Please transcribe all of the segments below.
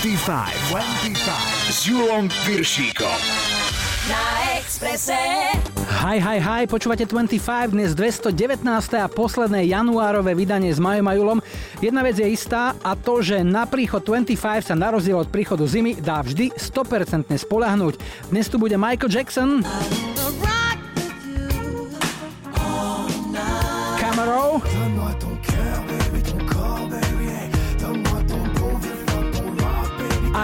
25, 25 s Julom Piršíkom. Na Exprese. Hi, hi, hi, počúvate 25, dnes 219. a posledné januárové vydanie s Majom a Julom. Jedna vec je istá a to, že na príchod 25 sa na rozdiel od príchodu zimy dá vždy 100% spolahnúť. Dnes tu bude Michael Jackson, Camaro,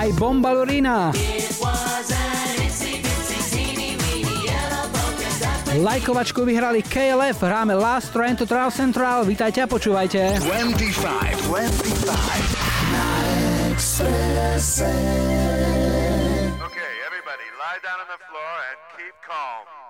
aj Bombalurina. Lajkovačku vyhrali KLF, hráme Last Train to Trial Central, vítajte a počúvajte. 25, 25. Okay, everybody, lie down on the floor and keep calm.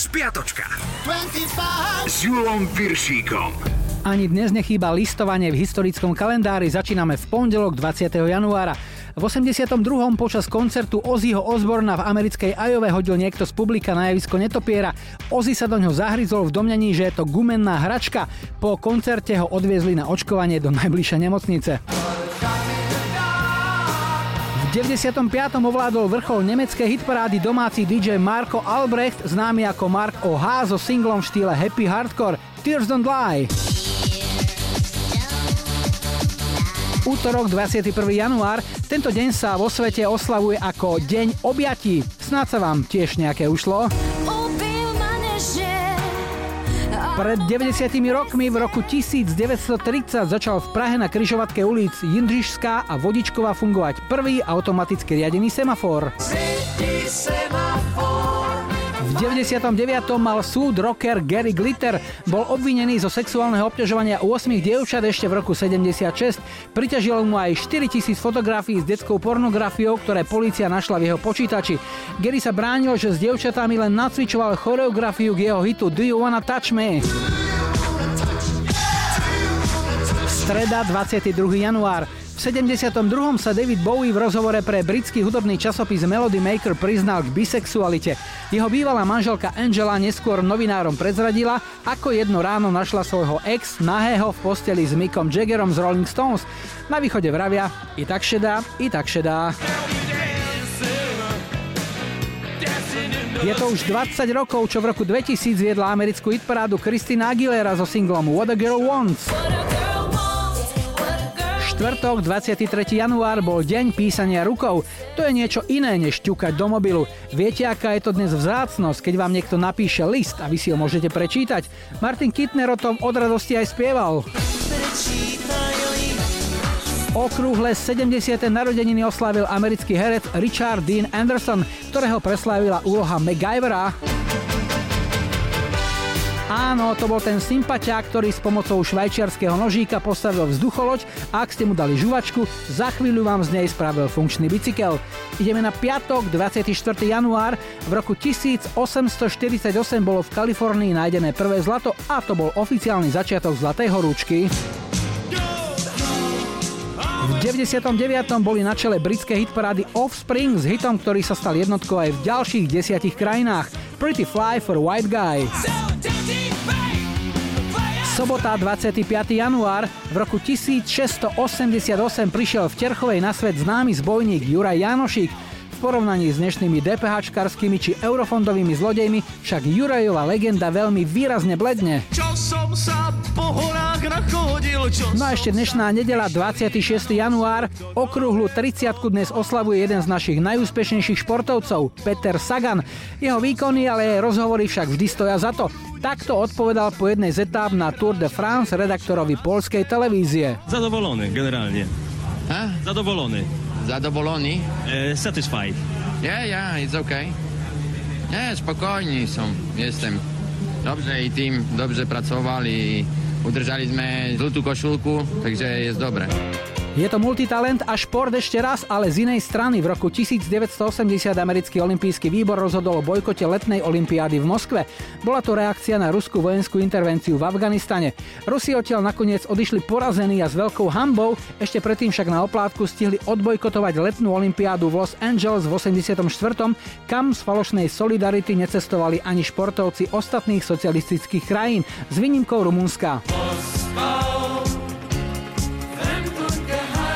Spiatočka. 25 s Julom Piršíkom. Ani dnes nechýba listovanie v historickom kalendári, začíname v pondelok 20. januára. V 82. počas koncertu Ozzyho Osborna v americkej Ajove hodil niekto z publika na javisko netopiera. Ozzy sa do ňoho zahryzol v domnení, že je to gumenná hračka. Po koncerte ho odviezli na očkovanie do najbližšej nemocnice. V 95. ovládol vrchol nemeckej hitparády domáci DJ Marko Albrecht, známy ako Mark O.H. so singlom v štýle Happy Hardcore Tears Don't Lie. Útorok 21. január, tento deň sa vo svete oslavuje ako Deň objatí. Snáď sa vám tiež nejaké ušlo. Pred 90 rokmi v roku 1930 začal v Prahe na križovatke ulic Jindřišská a Vodičková fungovať prvý automaticky riadený semafor. V 99. mal súd rocker Gary Glitter. Bol obvinený zo sexuálneho obťažovania 8 dievčat ešte v roku 76. Priťažilo mu aj 4000 fotografií s detskou pornografiou, ktoré policia našla v jeho počítači. Gary sa bránil, že s dievčatami len nacvičoval choreografiu k jeho hitu Do You Wanna Touch Me? Streda 22. január. V 72. sa David Bowie v rozhovore pre britský hudobný časopis Melody Maker priznal k bisexualite. Jeho bývalá manželka Angela neskôr novinárom prezradila, ako jedno ráno našla svojho ex nahého v posteli s Mickom Jaggerom z Rolling Stones. Na východe vravia, i tak šedá, i tak šedá. Je to už 20 rokov, čo v roku 2000 viedla americkú hitparádu Christina Aguilera so singlom What a Girl Wants štvrtok, 23. január bol deň písania rukou. To je niečo iné, než ťukať do mobilu. Viete, aká je to dnes vzácnosť, keď vám niekto napíše list a vy si ho môžete prečítať? Martin Kittner o tom od radosti aj spieval. Okrúhle 70. narodeniny oslávil americký herec Richard Dean Anderson, ktorého preslávila úloha MacGyvera. Áno, to bol ten sympatiák, ktorý s pomocou švajčiarského nožíka postavil vzducholoď a ak ste mu dali žuvačku, za chvíľu vám z nej spravil funkčný bicykel. Ideme na piatok, 24. január. V roku 1848 bolo v Kalifornii nájdené prvé zlato a to bol oficiálny začiatok zlatej horúčky. V 99. boli na čele britské hitparády Offspring s hitom, ktorý sa stal jednotkou aj v ďalších desiatich krajinách. Pretty Fly for White Guy. Sobota 25. január v roku 1688 prišiel v Terchovej na svet známy zbojník Juraj Janošík. Porovnaní s dnešnými DPH či eurofondovými zlodejmi však Jurajová legenda veľmi výrazne bledne. Čo som sa po horách nachodil, čo no a ešte dnešná nedela 26. január okrúhlu 30 dnes oslavuje jeden z našich najúspešnejších športovcov, Peter Sagan. Jeho výkony, ale rozhovory však vždy stoja za to. Takto odpovedal po jednej z etáp na Tour de France redaktorovi polskej televízie. Zadowolony generálne. Ha? Zadowolony. Zadowolony? Uh, satisfied. Yeah, yeah, it's okay. Nie, spokojni są, jestem. Dobrze i team dobrze pracował i udržali sme zlutú košulku, takže je dobre. Je to multitalent a šport ešte raz, ale z inej strany. V roku 1980 americký olimpijský výbor rozhodol o bojkote letnej olympiády v Moskve. Bola to reakcia na ruskú vojenskú intervenciu v Afganistane. Rusi odtiaľ nakoniec odišli porazení a s veľkou hambou, ešte predtým však na oplátku stihli odbojkotovať letnú olympiádu v Los Angeles v 84., kam z falošnej solidarity necestovali ani športovci ostatných socialistických krajín, s výnimkou Rumunska.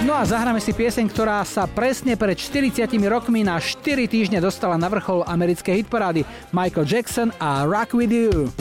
No a zahráme si pieseň, ktorá sa presne pred 40 rokmi na 4 týždne dostala na vrchol americkej hitparády Michael Jackson a Rock With You.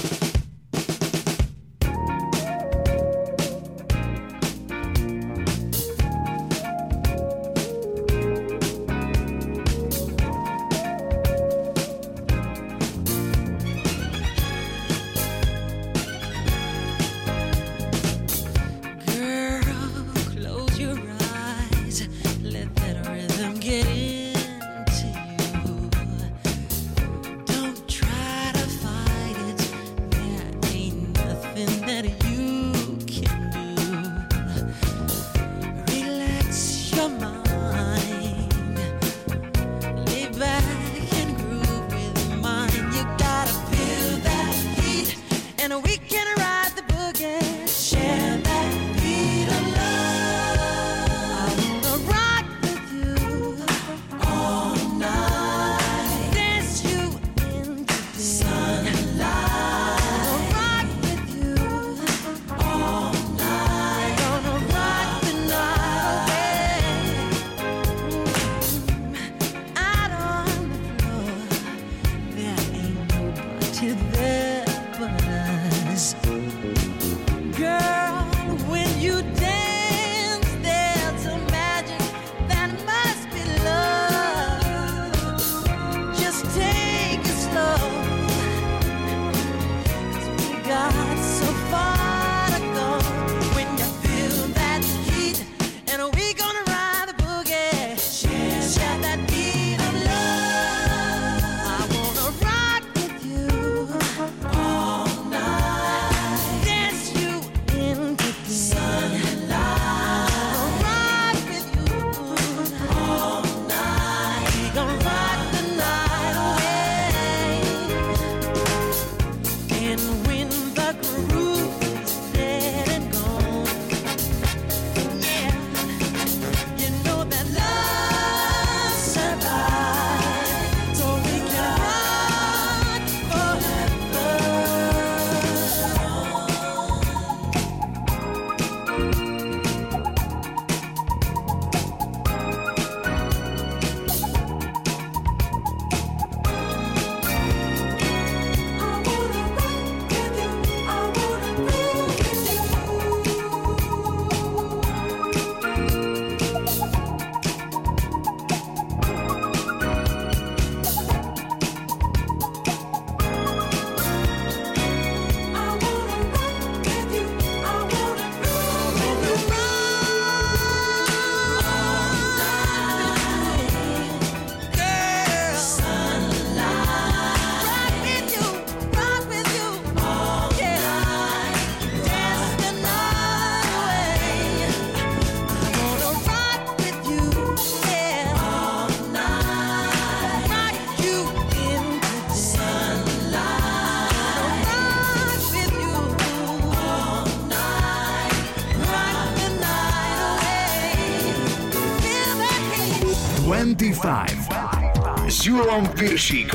bir şey.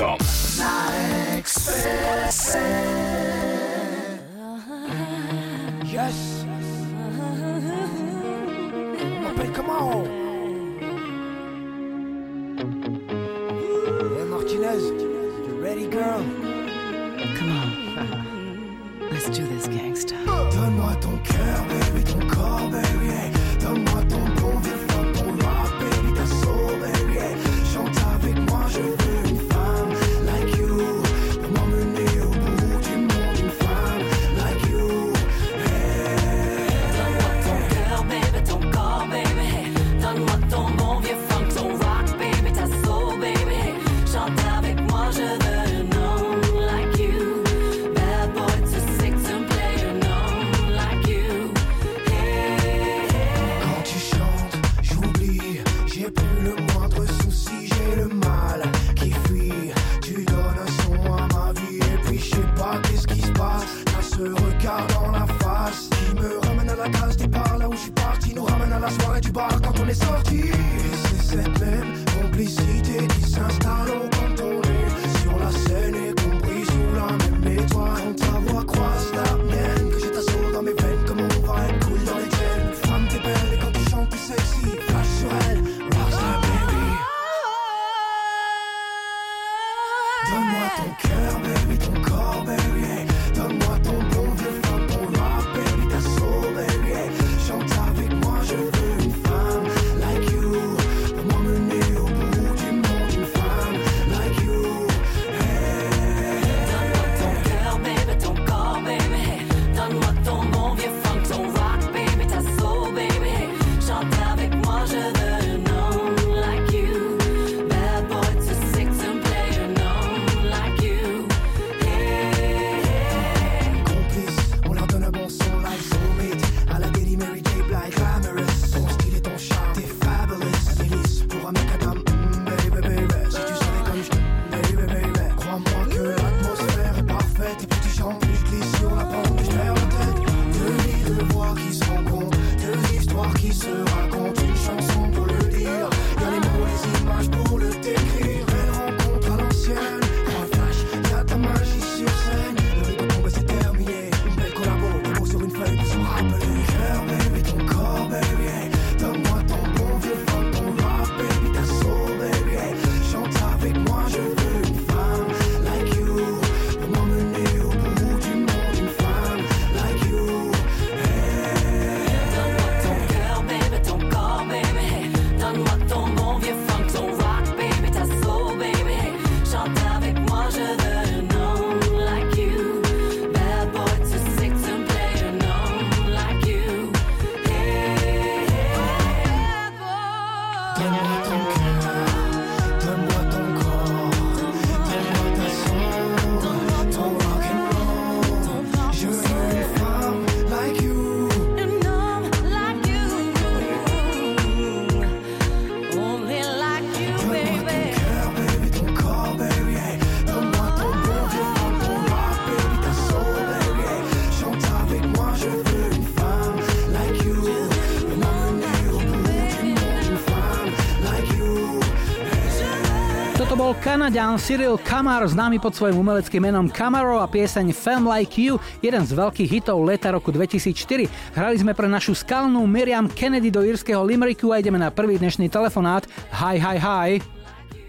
Kanaďan Cyril Kamar, známy pod svojim umeleckým menom Kamaro a pieseň Fam Like You, jeden z veľkých hitov leta roku 2004. Hrali sme pre našu skalnú Miriam Kennedy do írskeho Limericku a ideme na prvý dnešný telefonát. Hi, hi, hi.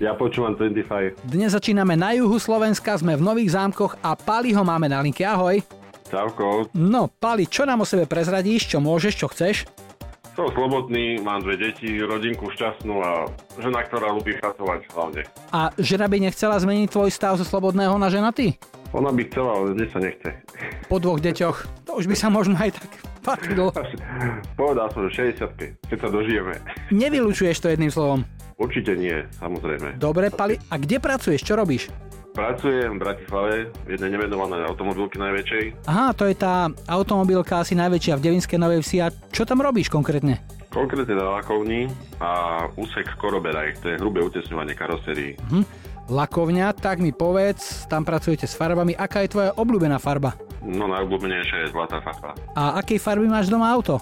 Ja počúvam 25. Dnes začíname na juhu Slovenska, sme v Nových zámkoch a Paliho máme na linke. Ahoj. Čauko. No, Pali, čo nám o sebe prezradíš, čo môžeš, čo chceš? Som slobodný, mám dve deti, rodinku šťastnú a žena, ktorá ľubí pracovať hlavne. A žena by nechcela zmeniť tvoj stav zo slobodného na ženatý? Ona by chcela, ale dnes sa nechce. Po dvoch deťoch, to už by sa možno aj tak patrilo. Povedal som, že 60 keď sa dožijeme. Nevylučuješ to jedným slovom? Určite nie, samozrejme. Dobre, Pali, a kde pracuješ, čo robíš? Pracujem v Bratislave, v jednej nemenovanej automobilke najväčšej. Aha, to je tá automobilka asi najväčšia v Devinskej Novej Vsi. A čo tam robíš konkrétne? Konkrétne na lakovni a úsek Koroberaj, to je hrubé utesňovanie karoserí. Hm lakovňa, tak mi povedz, tam pracujete s farbami, aká je tvoja obľúbená farba? No najobľúbenejšia je zlatá farba. A akej farby máš doma auto?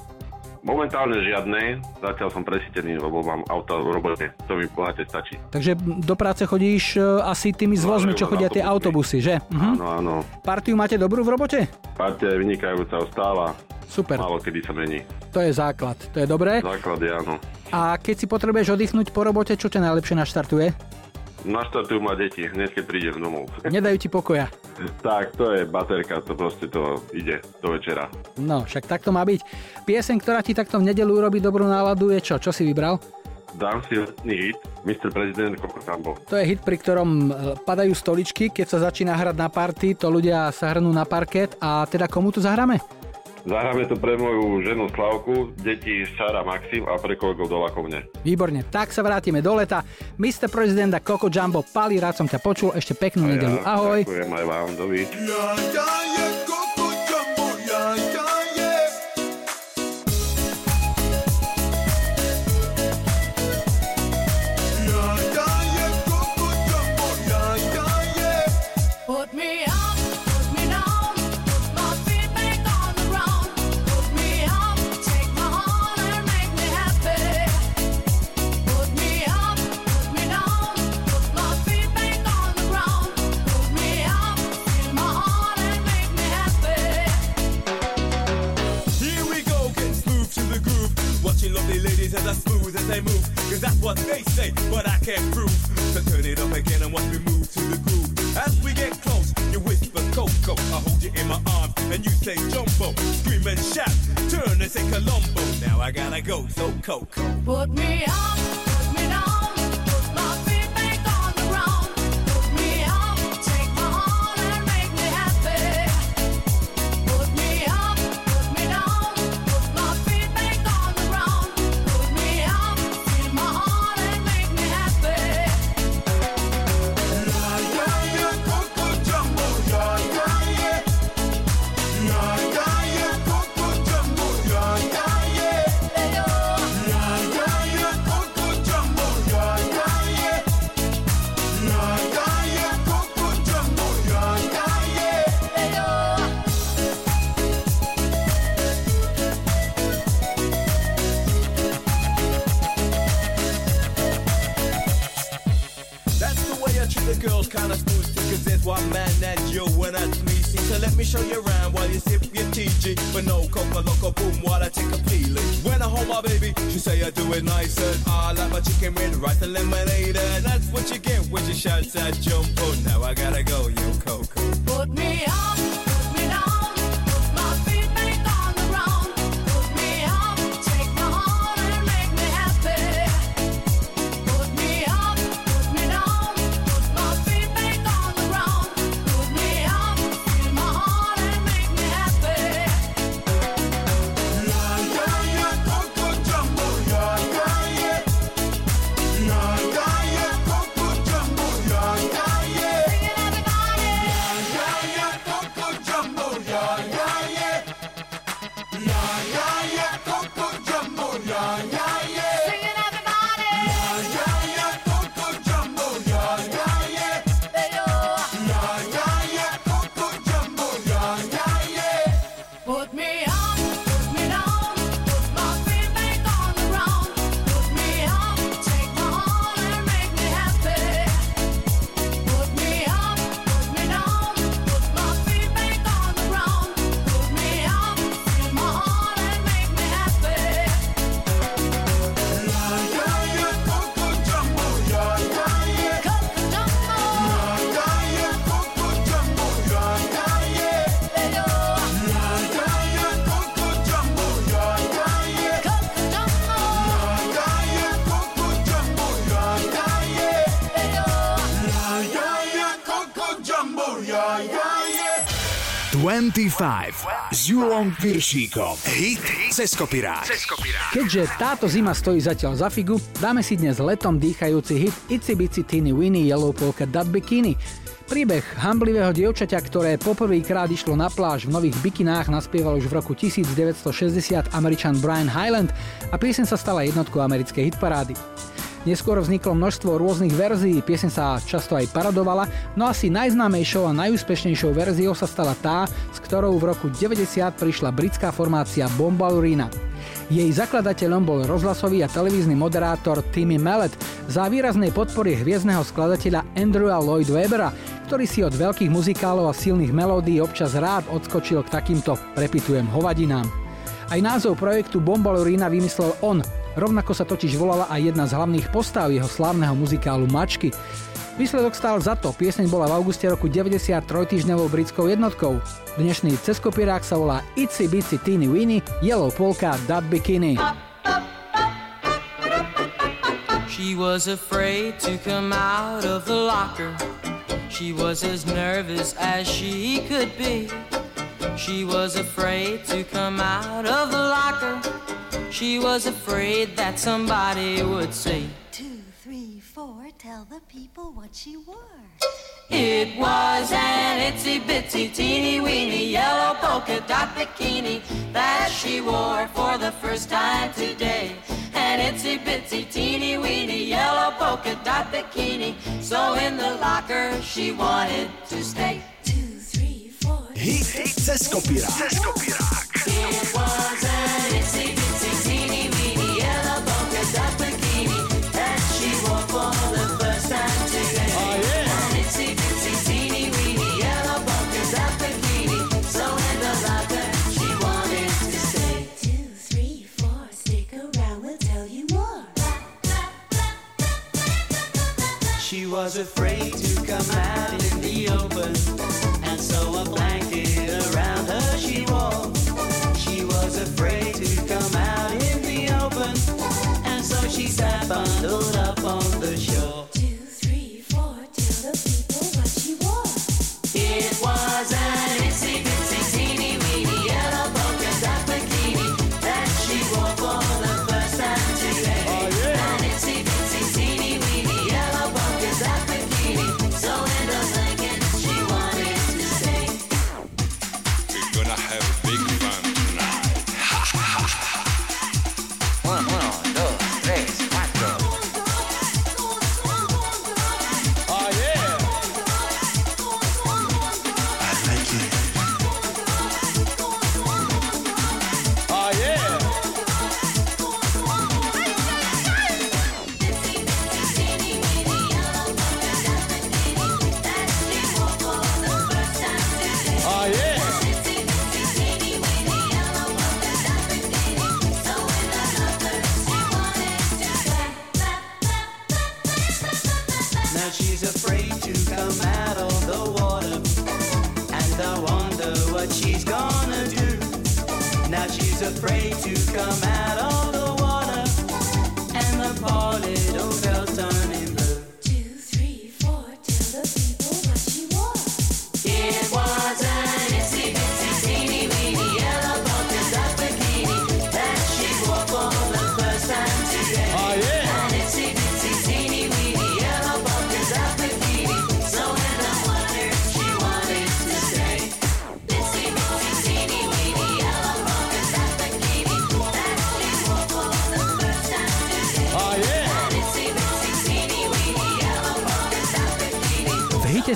Momentálne žiadnej, zatiaľ som presítený, lebo mám auto v robote, to mi pohľadne stačí. Takže do práce chodíš e, asi tými no, zvozmi, čo chodia tie autobusy, že? Mhm. Áno, áno. Partiu máte dobrú v robote? Partia je vynikajúca, stála. Super. Málo kedy sa mení. To je základ, to je dobré. Základ je áno. A keď si potrebuješ oddychnúť po robote, čo ťa najlepšie naštartuje? Naštartujú ma deti, hneď keď prídem domov. Nedajú ti pokoja. tak, to je baterka, to proste to ide do večera. No, však takto má byť. Pieseň, ktorá ti takto v nedelu urobí dobrú náladu, je čo? Čo si vybral? Dám si letný hit, Mr. Prezident Coco Sambo. To je hit, pri ktorom e, padajú stoličky, keď sa začína hrať na party, to ľudia sa hrnú na parket a teda komu to zahráme? Zahráme to pre moju ženu Slavku, deti Sara Maxim a pre kolegov do Lakovne. Výborne, tak sa vrátime do leta. Mr. President a Coco Jumbo, Pali, rád som ťa počul, ešte peknú nedelu. Ahoj. Ďakujem aj vám, dovi. Put lovely ladies as I smooth as they move. Cause that's what they say, but I can't prove. So turn it up again and watch me move to the groove. As we get close, you whisper Coco. I hold you in my arms and you say Jumbo. Scream and shout, turn and say Colombo. Now I gotta go, so Coco. Put me up, me show you around while you sip your TG. But no coca loco boom while I take a peeling. When I hold my baby, she say I do it nice and I like my chicken with rice and lemonade. And that's what you get when she shouts at jumbo. Now I gotta go, yo Coco. Put me up, 25 s Julom Piršíkom. Hit cez kopirák. Keďže táto zima stojí zatiaľ za figu, dáme si dnes letom dýchajúci hit Itsy Bitsy Teeny Winnie Yellow Polka Dot Bikini. Príbeh hamblivého dievčaťa, ktoré poprvýkrát išlo na pláž v nových bikinách, naspieval už v roku 1960 Američan Brian Highland a pieseň sa stala jednotkou americkej hitparády. Neskôr vzniklo množstvo rôznych verzií, piesen sa často aj paradovala, no asi najznámejšou a najúspešnejšou verziou sa stala tá, s ktorou v roku 90 prišla britská formácia Bombalurina. Jej zakladateľom bol rozhlasový a televízny moderátor Timmy Mallet za výraznej podpory hviezdneho skladateľa Andrewa Lloyd Webera, ktorý si od veľkých muzikálov a silných melódií občas rád odskočil k takýmto, prepitujem, hovadinám. Aj názov projektu Bombalurina vymyslel on, rovnako sa totiž volala aj jedna z hlavných postav jeho slávneho muzikálu Mačky. Výsledok stál za to, pieseň bola v auguste roku 93 týždňovou britskou jednotkou. Dnešný ceskopirák sa volá Itsy Bitsy Teeny Weeny Yellow Polka Dub Bikini. She was afraid to come out of the locker. She was as nervous as she could be. She was afraid to come out of the locker. She was afraid that somebody would say, Two, three, four, tell the people what she wore. It was an itsy bitsy teeny weeny yellow polka dot bikini that she wore for the first time today. An itsy bitsy teeny weeny yellow polka dot bikini. So in the locker she wanted to stay. Two, three, four. Hit Ceskopirák. It was an itsy bitsy was afraid to come out in the open,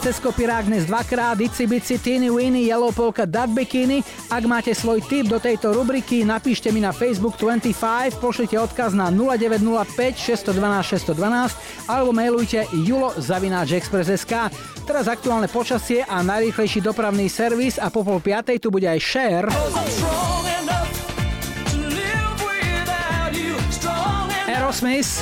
V hite Ceskopirák dnes dvakrát Itsy Bitsy Teeny Weeny Yellow Polka Dub Bikini. Ak máte svoj tip do tejto rubriky, napíšte mi na Facebook 25, pošlite odkaz na 0905 612 612 alebo mailujte julo.express.sk. Teraz aktuálne počasie a najrýchlejší dopravný servis a po pol piatej tu bude aj share. Aerosmith.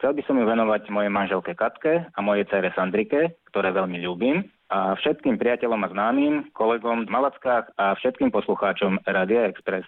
Chcel by som ju venovať mojej manželke Katke a mojej cere Sandrike, ktoré veľmi ľúbim, a všetkým priateľom a známym, kolegom v Malackách a všetkým poslucháčom Radia Express.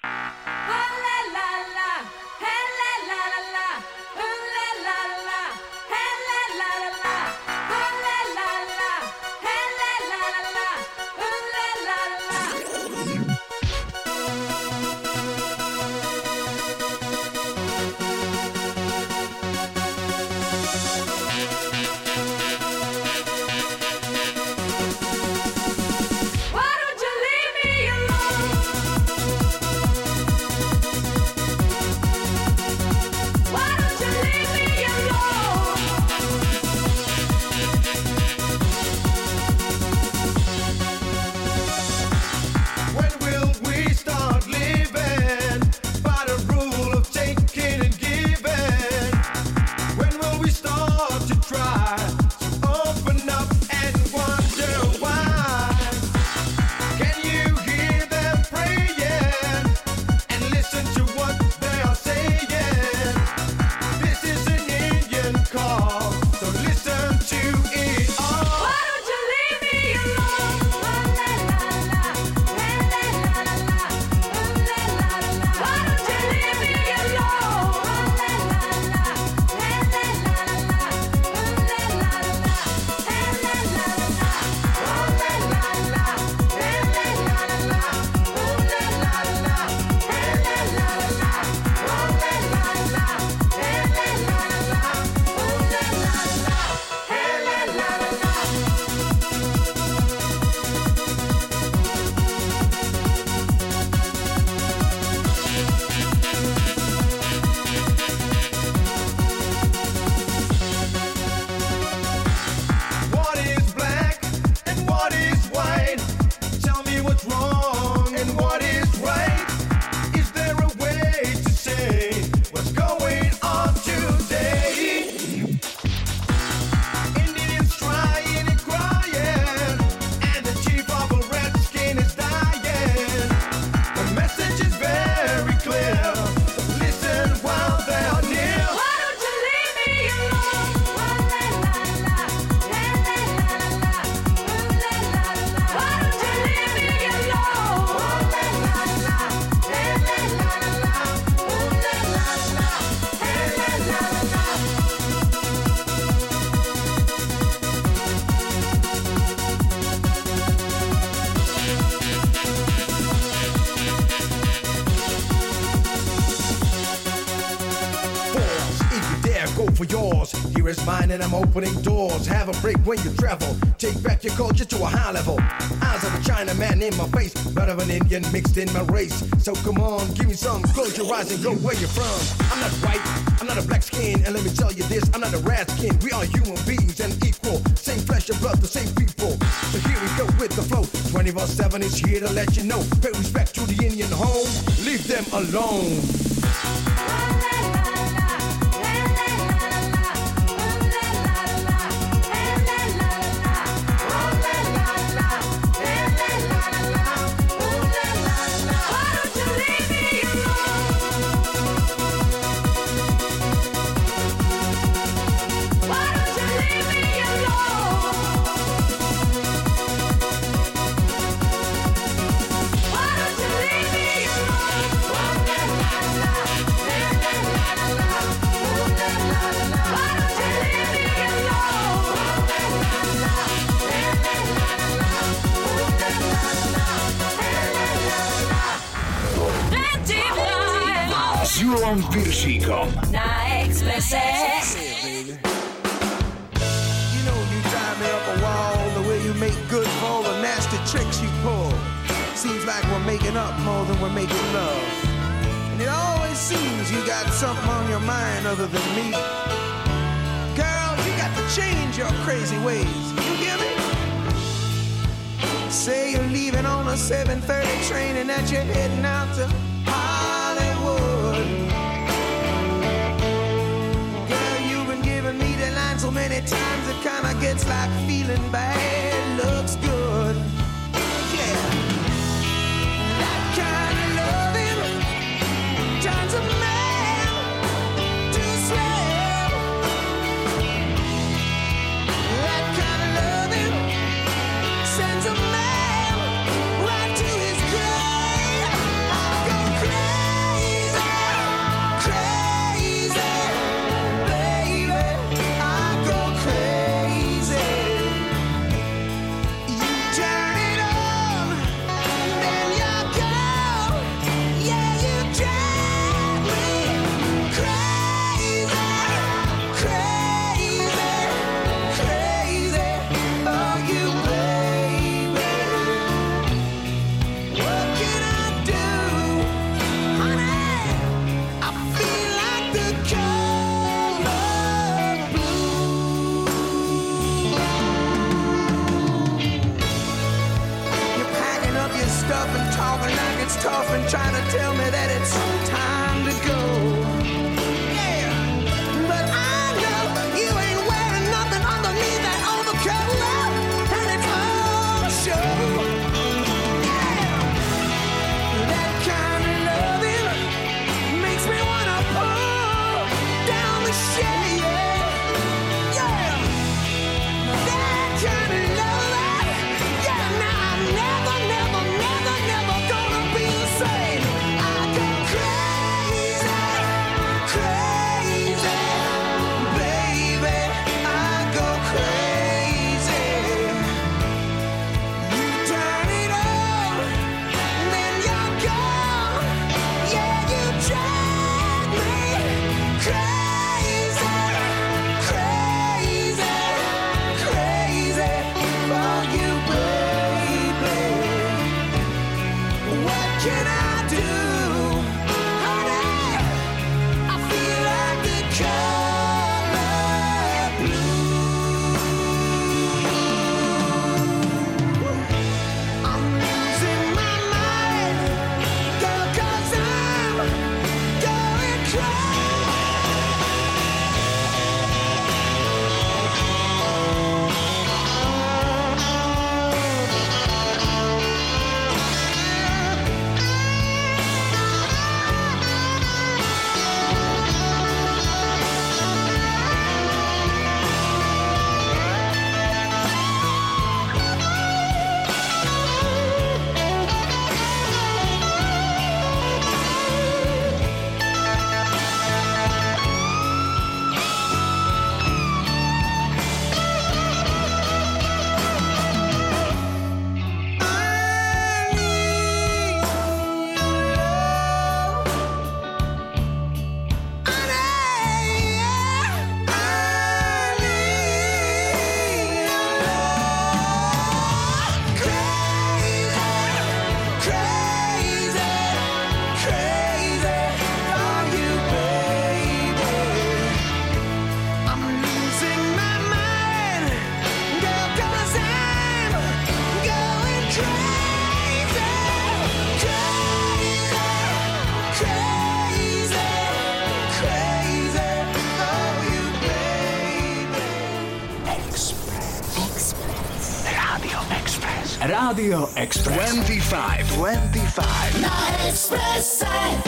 Opening doors. Have a break when you travel. Take back your culture to a high level. Eyes of a Chinaman in my face, blood of an Indian mixed in my race. So come on, give me some. Close your eyes and go where you're from. I'm not white, I'm not a black skin, and let me tell you this, I'm not a rat skin. We are human beings and equal. Same flesh and blood, the same people. So here we go with the flow. 24 7 is here to let you know. Pay respect to the Indian home. Leave them alone. S Julom Piršíkom. Na Expresse. You know you drive me up a wall the way you make good for all the nasty tricks you pull. Seems like we're making up more than we're making love. And it always seems you got something on your mind other than me. Girl, you got to change your crazy ways. You hear me? Say you're leaving on a 7:30 train and that you're heading out to back feeling bad. Tough and trying to tell me Radio Express. 25. 25. La Expresa.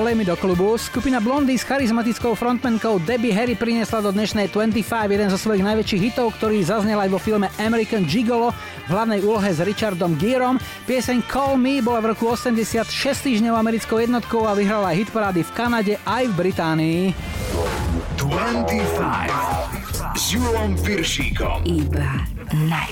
Volej mi do klubu. Skupina Blondy s charizmatickou frontmankou Debbie Harry priniesla do dnešnej 25 jeden zo svojich najväčších hitov, ktorý zaznel aj vo filme American Gigolo v hlavnej úlohe s Richardom Gearom. Pieseň Call Me bola v roku 86 týždňov americkou jednotkou a vyhrala aj hitparády v Kanade aj v Británii. 25 s Júlom Iba na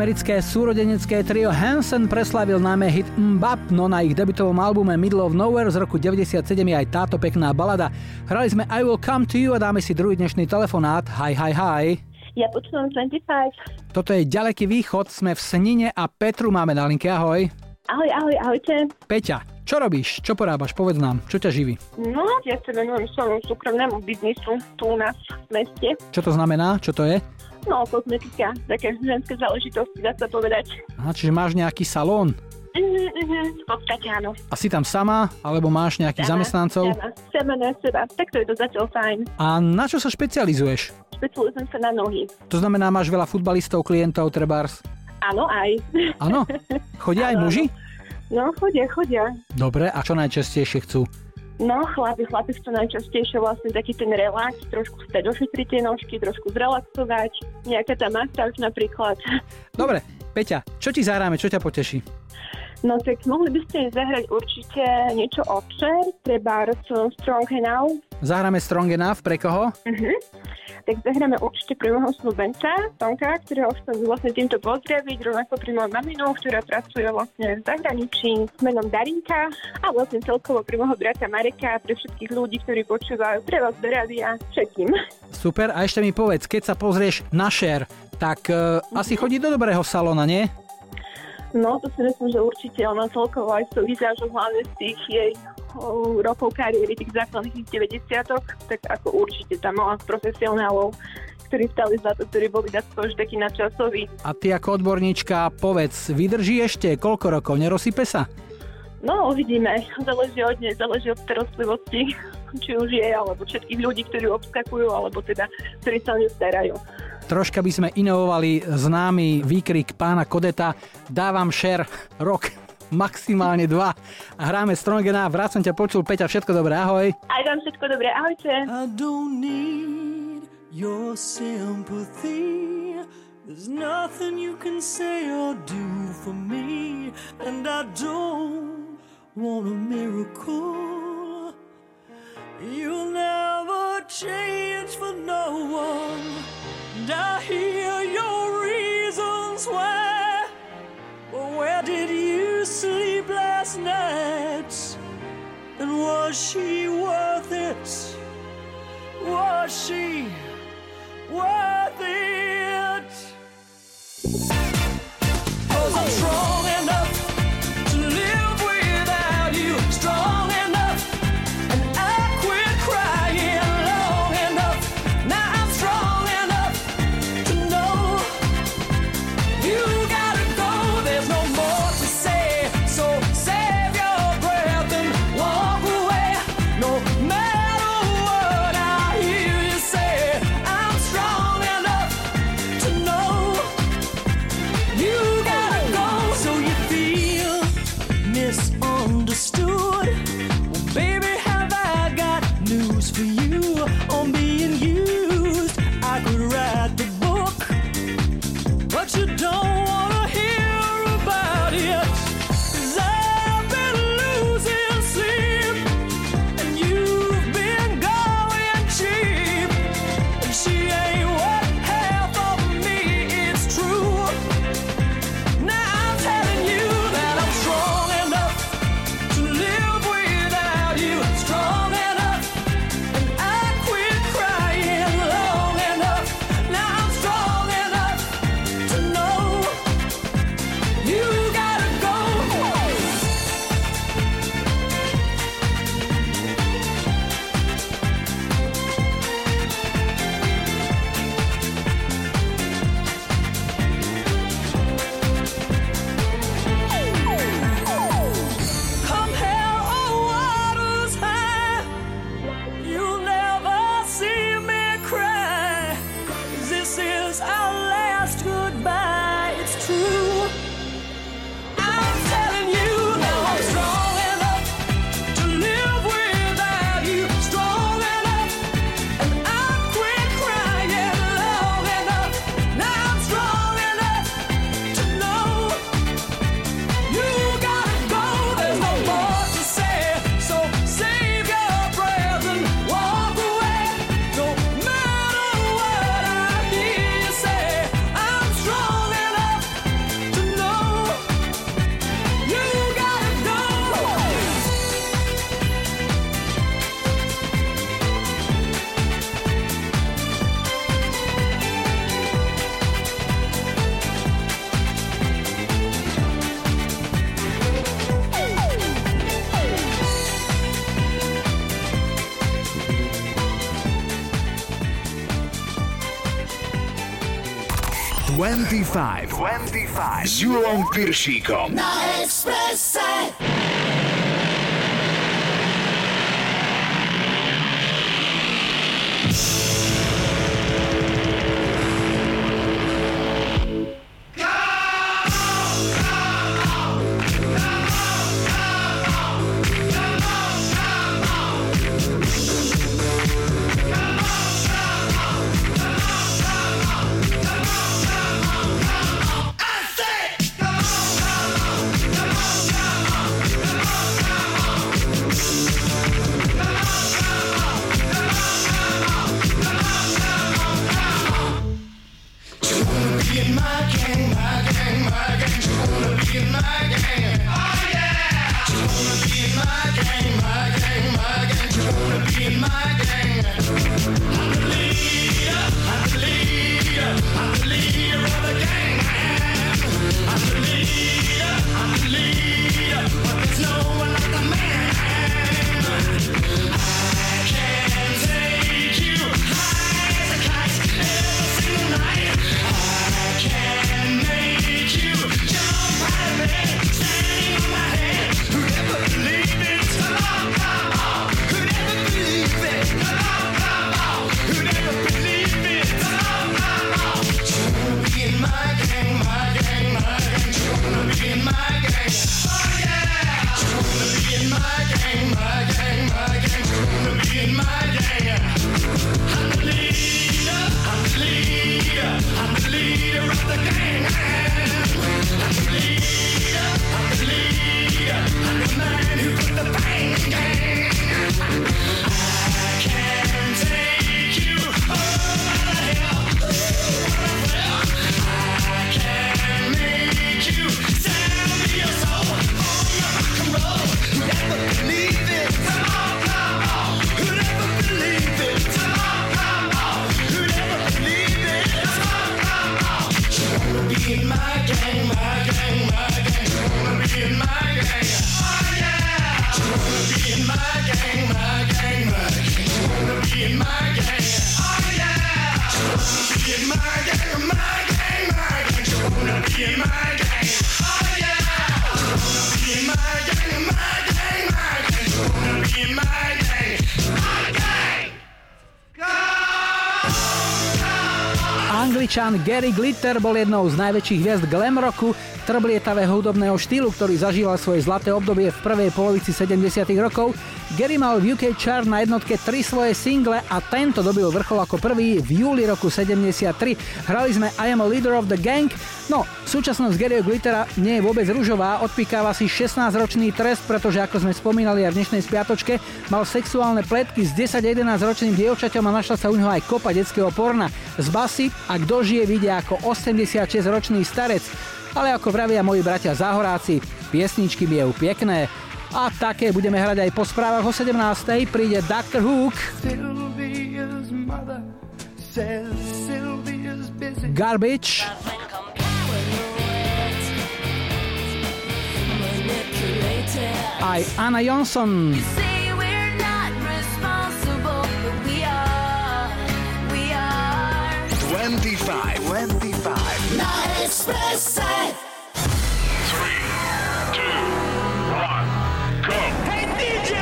Americké súrodenecké trio Hanson preslavil najmä hit Mbap, no na ich debutovom albume Middle of Nowhere z roku 97 je aj táto pekná balada. Hrali sme I Will Come To You a dáme si druhý dnešný telefonát. Hi, hi, hi. Ja počúvam 25. Toto je ďaleký východ, sme v Snine a Petru máme na linke, ahoj. Ahoj, ahoj, ahojte. Peťa, čo robíš? Čo porábaš? Povedz nám, čo ťa živí? No, ja sa venujem svojmu súkromnému biznisu tu u nás v meste. Čo to znamená? Čo to je? No, kozmetika, také ženské záležitosti, dá sa povedať. Aha, čiže máš nejaký salón? Mhm, v podstate áno. A si tam sama? Alebo máš nejakých Sama, zamestnancov? Sama, sama na seba. Tak to je to zatiaľ fajn. A na čo sa špecializuješ? Špecializujem sa na nohy. To znamená, máš veľa futbalistov, klientov, trebárs? Áno, aj. Áno? Chodia aj muži? No, chodia, chodia. Dobre, a čo najčastejšie chcú? No, chlapi, chlapi chcú najčastejšie vlastne taký ten relax, trošku stať ošetriť tie nožky, trošku zrelaxovať, nejaká tá masáž napríklad. Dobre, Peťa, čo ti zahráme, čo ťa poteší? No tak mohli by ste zahrať určite niečo Cher, treba Strong Now. Zahráme Strong Enough, pre koho? Uh-huh. Tak zahráme určite pre môjho snúbenca, Tonka, ktorého chcem vlastne týmto pozdraviť, rovnako pri mojou maminu, ktorá pracuje vlastne v zahraničí s menom Darinka a vlastne celkovo pri môjho brata Mareka pre všetkých ľudí, ktorí počúvajú pre vás do rádia, všetkým. Super, a ešte mi povedz, keď sa pozrieš na Cher, tak uh, asi chodí do dobrého salóna, nie? No, to si myslím, že určite ona celkovo aj tou vizážou hlavne z tých jej rokov kariéry, tých základných 90 tak ako určite tam mala profesionálov, ktorí stali za to, ktorí boli tak už takí nadčasoví. A ty ako odborníčka povedz, vydrží ešte koľko rokov, nerosype sa? No, uvidíme. Záleží od nej, záleží od starostlivosti, či už je, alebo všetkých ľudí, ktorí obskakujú, alebo teda, ktorí sa o starajú. Troška by sme inovovali známy výkrik pána Kodeta Dávam šer rok, maximálne dva. A hráme Strongena, vrát som ťa počul, Peťa, všetko dobré, ahoj. Aj vám všetko dobré, ahojte. I don't need your sympathy. There's nothing you can say or do for me, and I don't want a miracle. You'll never change for no one, and I hear your reasons why. But where did you sleep last night? And was she worth it? Was she worth it? 25. 25. S Julom Piršíkom. Na Glitter bol jednou z najväčších hviezd glam rocku, trblietavého hudobného štýlu, ktorý zažíval svoje zlaté obdobie v prvej polovici 70. rokov. Gary mal v UK chart na jednotke tri svoje single a tento dobil vrchol ako prvý v júli roku 73. Hrali sme I am a leader of the gang. No, súčasnosť Garyho Glittera nie je vôbec ružová, odpikáva si 16-ročný trest, pretože ako sme spomínali aj v dnešnej spiatočke, mal sexuálne pletky s 10-11 ročným dievčaťom a našla sa u neho aj kopa detského porna. Z basy a kto žije vidia ako 86-ročný starec. Ale ako vravia moji bratia záhoráci, piesničky biehu pekné. A také budeme hrať aj po správach o 17. príde Dr. Hook. Garbage, aj Anna Johnson. Say we're not responsible, but we are. We are. 25. 25. Na Expresse. Hey DJ!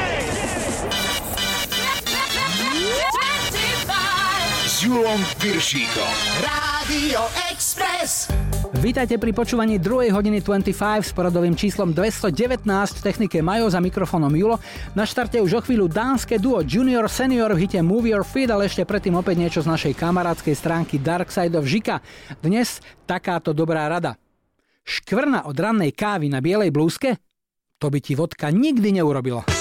S Julom Piršíkom. Radio Express. Vítajte pri počúvaní 2. hodiny 25 s poradovým číslom 219 v technike Majo za mikrofónom Julo. Na štarte už o chvíľu dánske duo Junior Senior v hite Move Your Feet, ale ešte predtým opäť niečo z našej kamarádskej stránky Dark Side of Žika. Dnes takáto dobrá rada. Škvrna od rannej kávy na bielej blúzke? To by ti vodka nikdy neurobilo.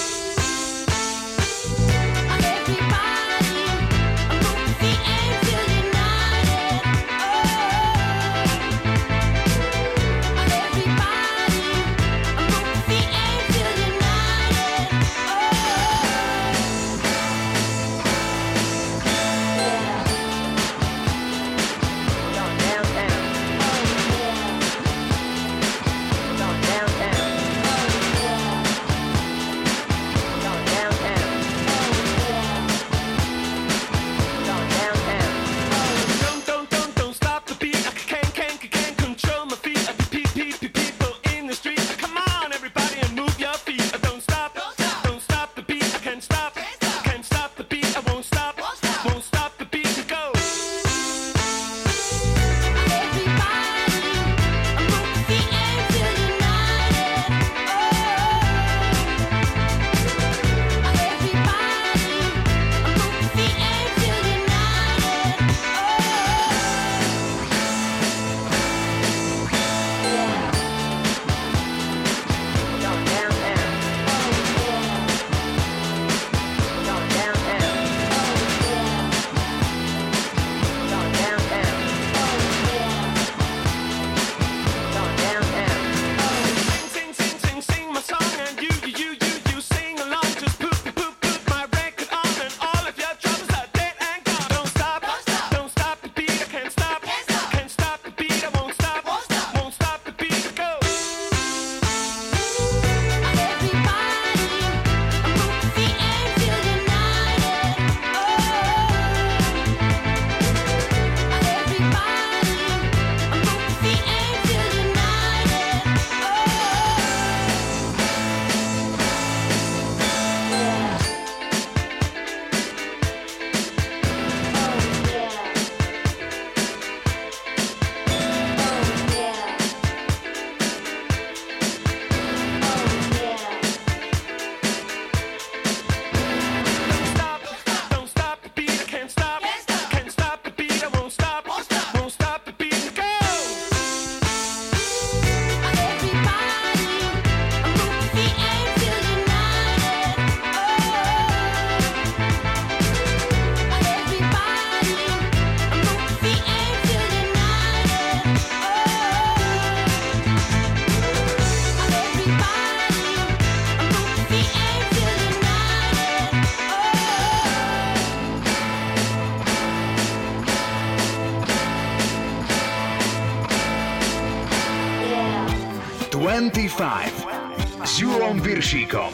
25 s Julom Viršíkom.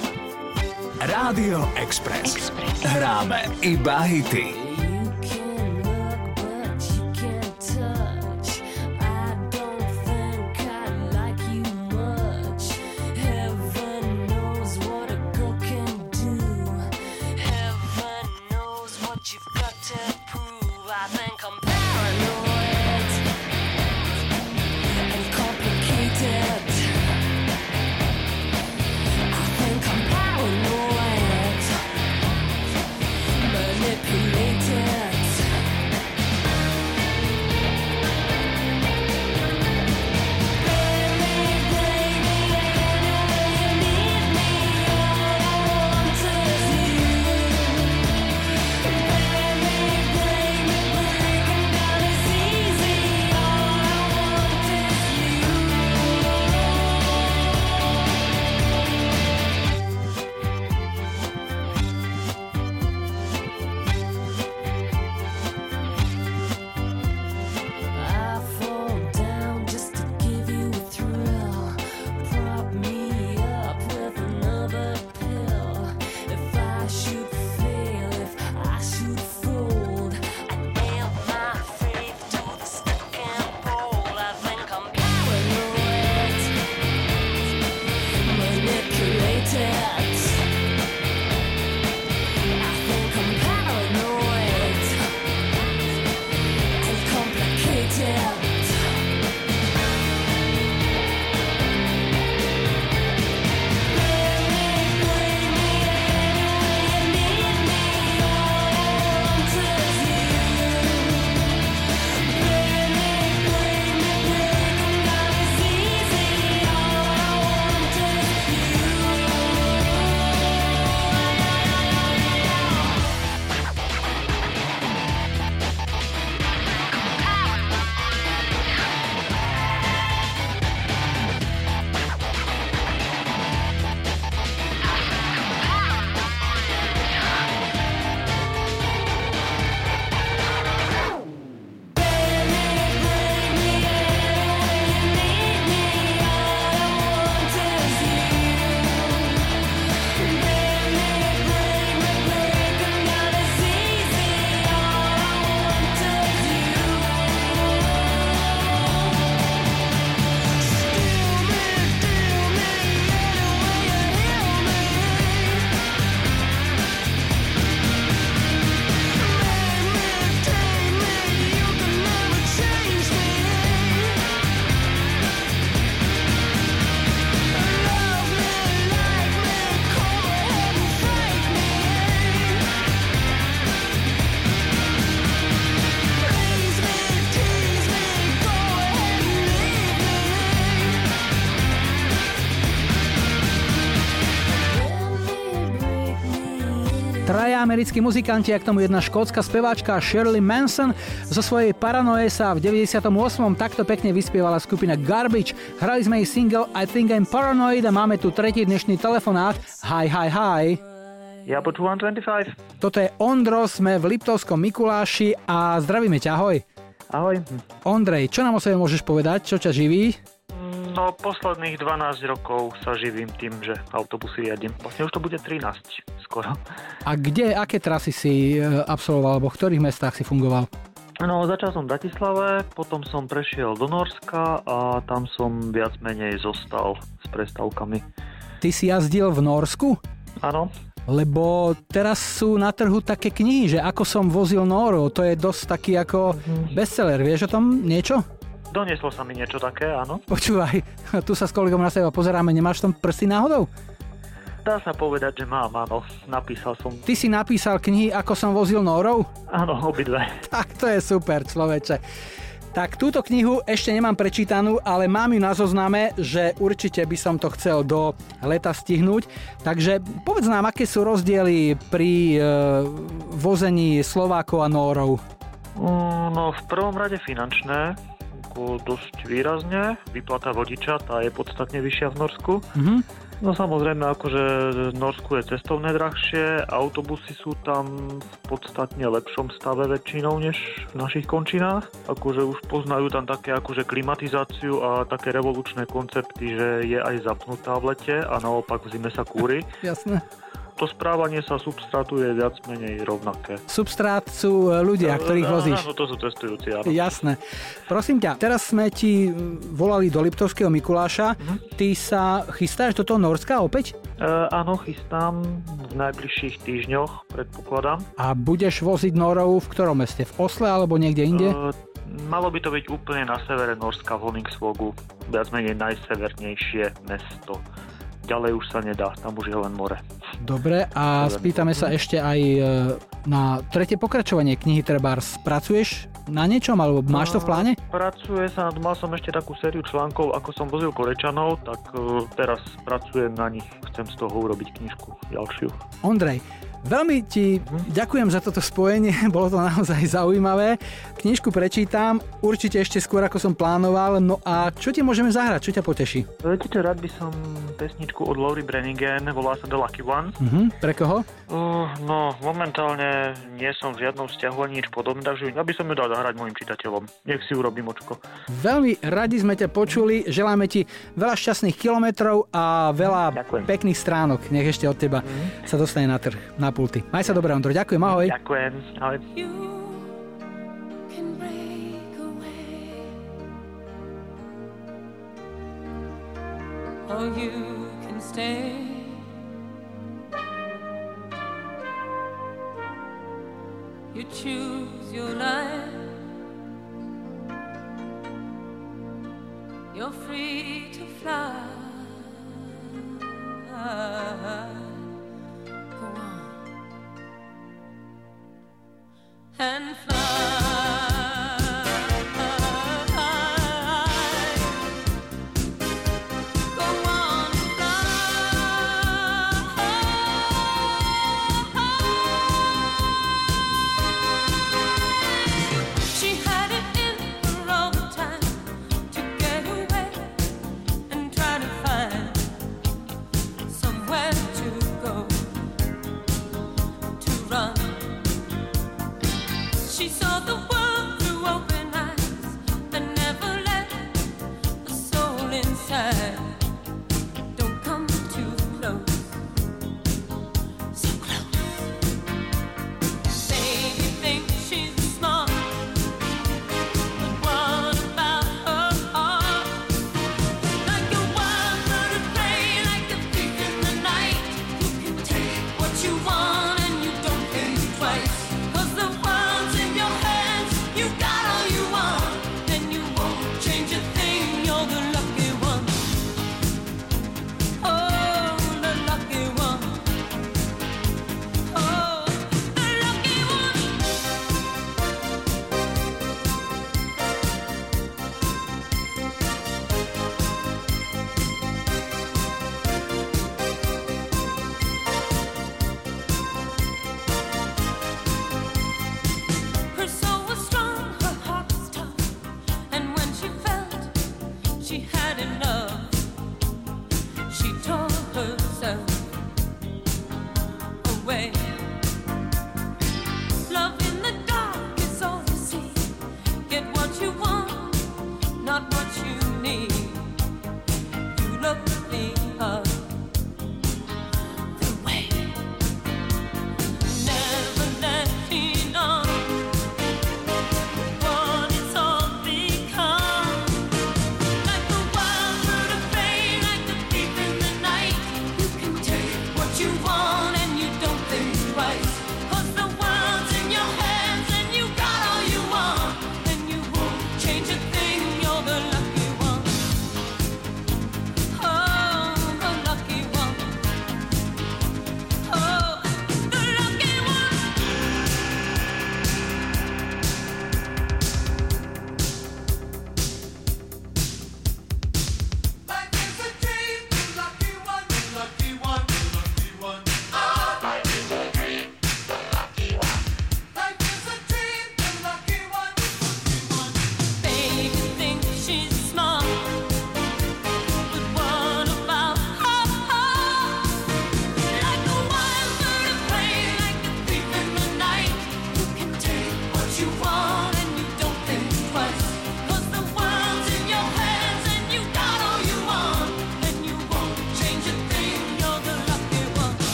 Rádio Express. Hráme iba hity. Americkí muzikanti, a k tomu jedna škótska speváčka Shirley Manson. Zo svojej paranoje sa v 98. takto pekne vyspievala skupina Garbage. Hrali sme jej single I Think I'm Paranoid a máme tu tretí dnešný telefonát. Hi, hi, hi. Ja počúvam 25. Toto je Ondro, sme v Liptovskom Mikuláši a zdravíme ťa, ahoj. Ahoj. Ondrej, čo nám o sebe môžeš povedať? Čo ťa živí? No, posledných 12 rokov sa živím tým, že autobusy riadím. Vlastne už to bude 13 skoro. A kde, aké trasy si e, absolvoval, alebo v ktorých mestách si fungoval? No, začal som v Bratislave, potom som prešiel do Norska a tam som viac menej zostal s prestávkami. Ty si jazdil v Norsku? Áno. Lebo teraz sú na trhu také knihy, že ako som vozil Nóru, to je dosť taký ako bestseller, vieš o tom niečo? Donieslo sa mi niečo také, áno. Počúvaj, tu sa s kolegom na seba pozeráme, nemáš tam prsty náhodou? Dá sa povedať, že mám, áno. Napísal som. Ty si napísal knihy, ako som vozil Nórov? Áno, obidve. Tak to je super, človeče. Tak túto knihu ešte nemám prečítanú, ale mám ju na zozname, že určite by som to chcel do leta stihnúť. Takže povedz nám, aké sú rozdiely pri e, vození Slovákov a Nórov. Mm, No, v prvom rade finančné, ako dosť výrazne. Vyplata vodiča, tá je podstatne vyššia v Norsku. Mhm. No samozrejme, akože v Norsku je cestovné drahšie, autobusy sú tam v podstatne lepšom stave väčšinou než v našich končinách. Akože už poznajú tam také akože klimatizáciu a také revolučné koncepty, že je aj zapnutá v lete a naopak v zime sa kúri. Jasné. To správanie sa substrátu je viac menej rovnaké. Substrát sú e, ľudia, ktorých vozíš. Áno, to sú cestujúci, áno. Jasné. Prosím ťa, teraz sme ti volali do Liptovského Mikuláša. Ty sa chystáš do toho Norska opäť? E, áno, chystám v najbližších týždňoch, predpokladám. A budeš voziť Norov v ktorom meste? V Osle alebo niekde inde? E, malo by to byť úplne na severe Norska v Honningsvogu, viac menej najsevernejšie mesto. Ďalej už sa nedá, tam už je len more. Dobre, a spýtame sa ešte aj e, na tretie pokračovanie knihy Trebárs. Pracuješ na niečom, alebo máš to v pláne? Pracuje sa, mal som ešte takú sériu článkov, ako som vozil Korečanov, tak e, teraz pracujem na nich, chcem z toho urobiť knižku ďalšiu. Ondrej, veľmi ti ďakujem za toto spojenie, bolo to naozaj zaujímavé. Knižku prečítam, určite ešte skôr ako som plánoval. No a čo ti môžeme zahrať, čo ťa poteší? Viete čo, rád by som pesničku od Laurie Brannigan, volá sa The Lucky One. Mhm, pre koho? Uh, no, momentálne nie som v žiadnom vzťahu ani nič podobné, takže ja by som ju dal zahrať mojim čitateľom. Nech si urobím očko. Veľmi radi sme ťa počuli, želáme ti veľa šťastných kilometrov a veľa pekných stránok. Nech ešte od teba sa dostane na trh, na pulty. Maj sa dobre, Ondro, ďakujem, ahoj. Ďakujem, ahoj. Or you can stay. You choose your life. You're free to fly. Go on and fly.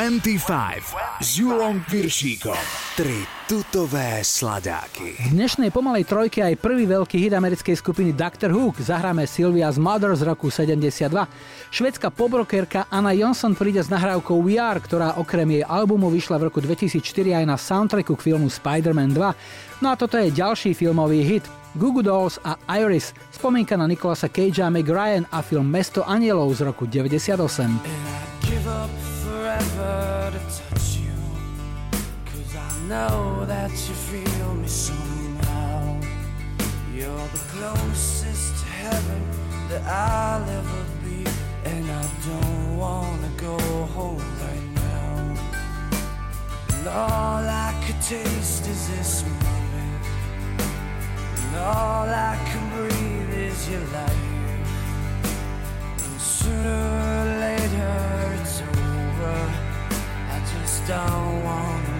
25 s Julom Piršíkom. Tri tutové sladáky. V dnešnej pomalej trojke aj prvý veľký hit americkej skupiny Dr. Hook zahráme Sylvia's Mother z roku 72. Švedská pobrokerka Anna Jonsson príde s nahrávkou We Are, ktorá okrem jej albumu vyšla v roku 2004 aj na soundtracku k filmu Spider-Man 2. No a toto je ďalší filmový hit. Goo Goo Dolls a Iris, spomienka na Nicolasa Cagea, Meg Ryan a film Mesto anielov z roku 98. To touch you. Cause I know that you feel me somehow. You're the closest to heaven that I'll ever be. And I don't wanna go home right now. And all I could taste is this moment. And all I can breathe is your life. And sooner or later don't wanna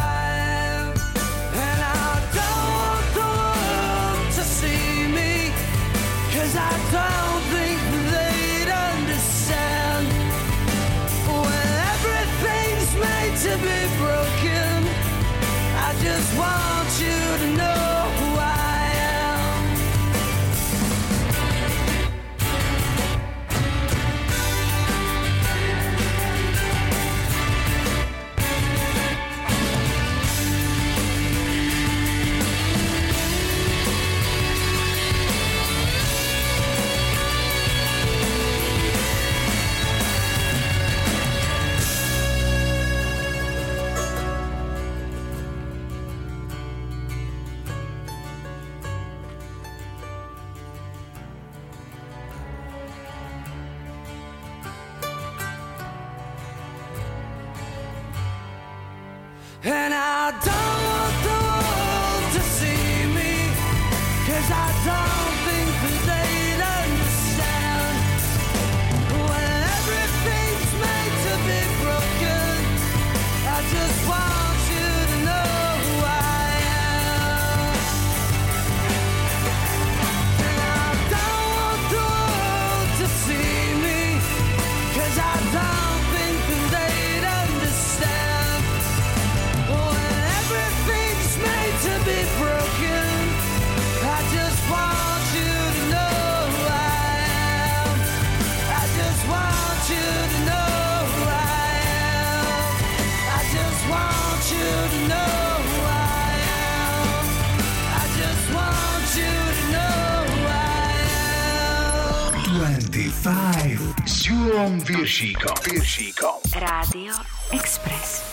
Julom Piršíkom. Piršíkom. Rádio Express.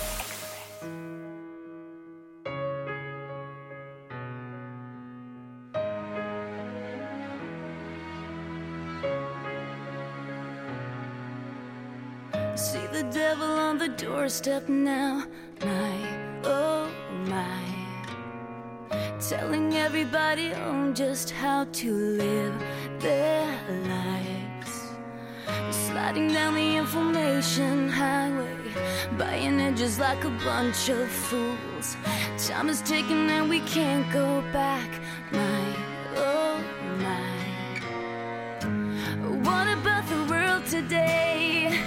See the devil on the doorstep now, my, oh my. Telling everybody on just how to live their lives. Sliding down the information highway, buying it just like a bunch of fools. Time is ticking and we can't go back, my, oh my. What about the world today?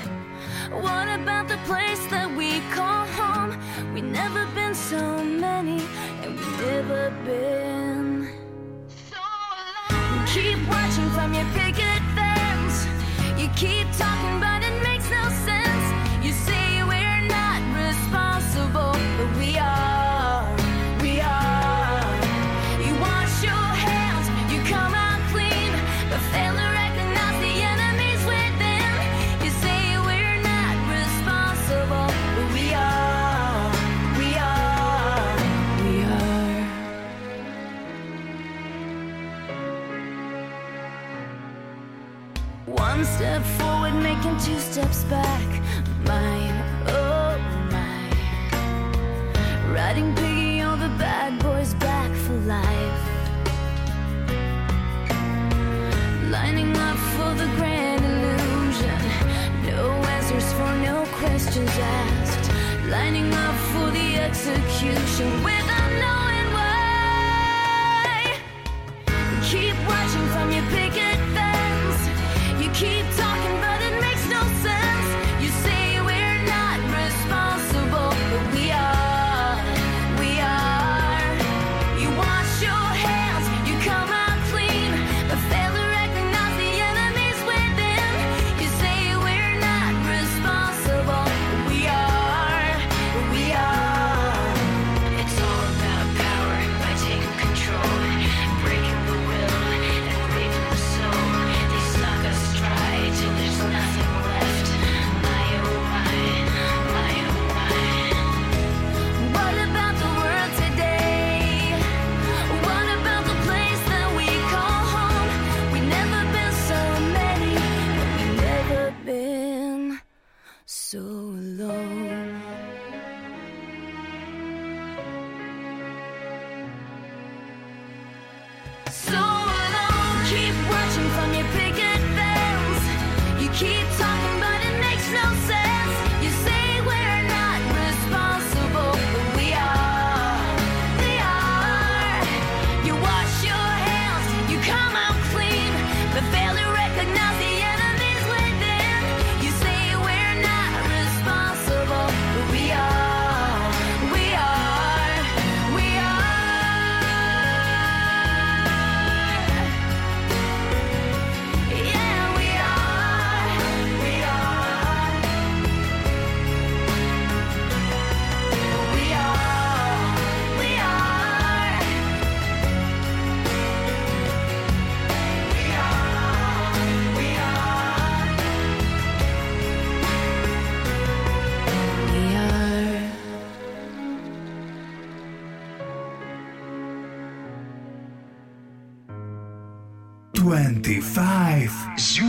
What about the place that we call home? We've never been so many, and we've never been. You keep watching from your picket fence. You keep talking, but forward, making two steps back. My, oh my. Riding piggy on the bad boy's back for life. Lining up for the grand illusion. No answers for no questions asked. Lining up for the execution without knowing. 25 z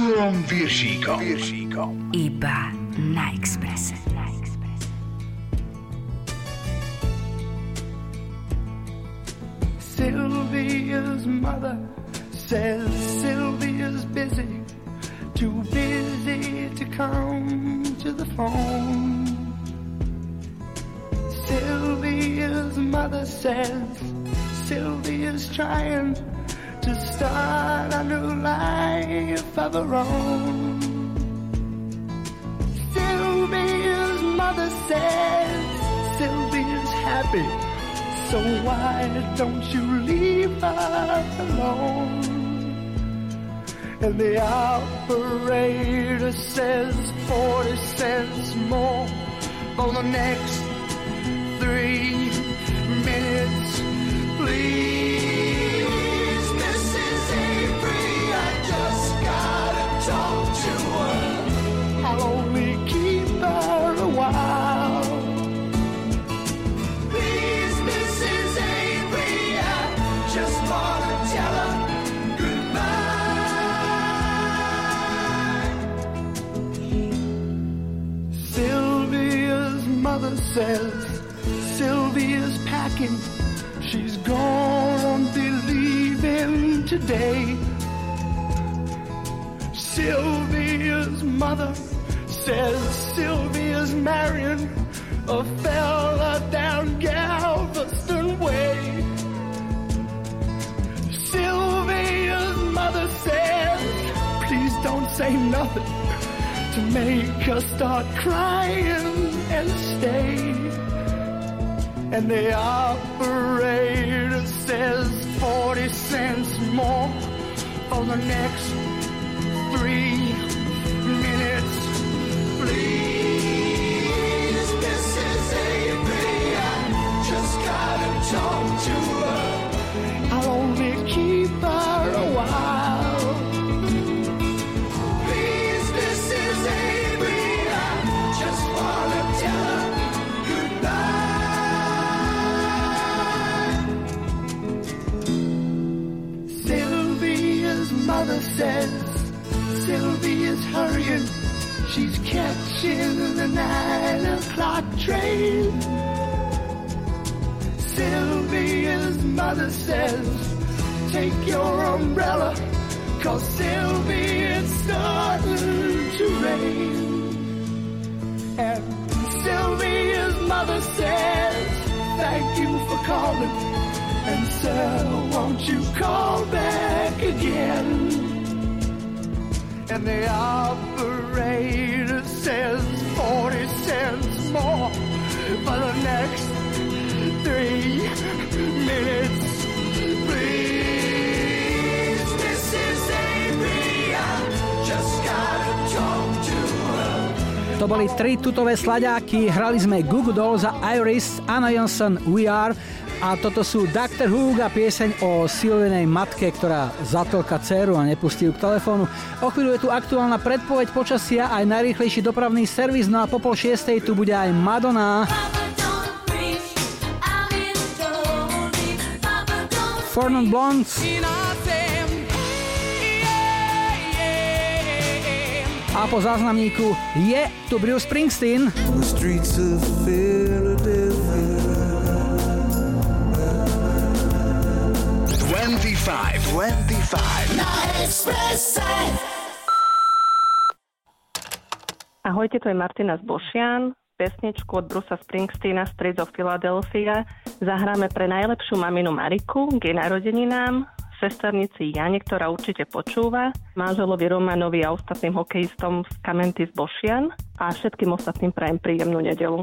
And the operator says 40 cents more for the next start crying and stay. And the operator says 40 cents more for the next. Catching the nine o'clock train. Sylvia's mother says, Take your umbrella, cause Sylvia, it's starting to rain. And Sylvia's mother says, Thank you for calling. And sir, won't you call back again? And the operator says 40 cents more for the next three minutes. To boli tri tutové slaďáky, hrali sme Google Dolls a Iris, Anna Johnson, We Are a toto sú Dr. Hook a pieseň o Silvenej matke, ktorá zatlka dceru a nepustí ju k telefónu. O chvíľu je tu aktuálna predpoveď počasia aj najrýchlejší dopravný servis, no a po pol šiestej tu bude aj Madonna. Fornon Blondes. A po záznamníku je tu Bruce Springsteen. The 25, 25. Na Expresse. Ahojte, to je Martina Bošian. Pesničku od Brusa Springsteena Streets of Philadelphia zahráme pre najlepšiu maminu Mariku k jej narodeninám, sesternici Jane, ktorá určite počúva, manželovi Romanovi a ostatným hokejistom z Kamenty Bošian a všetkým ostatným prajem príjemnú nedelu.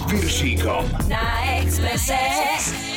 Piršíkom. Na Expresse.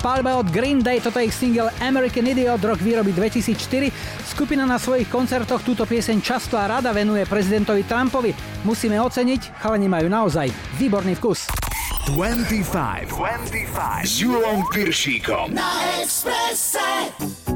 palbe od Green Day, toto je ich single American Idiot, rok výroby 2004. Skupina na svojich koncertoch túto pieseň často a rada venuje prezidentovi Trumpovi. Musíme oceniť, chalani majú naozaj výborný vkus. 25. 25. S Júlom Piršíkom. Na Expresse.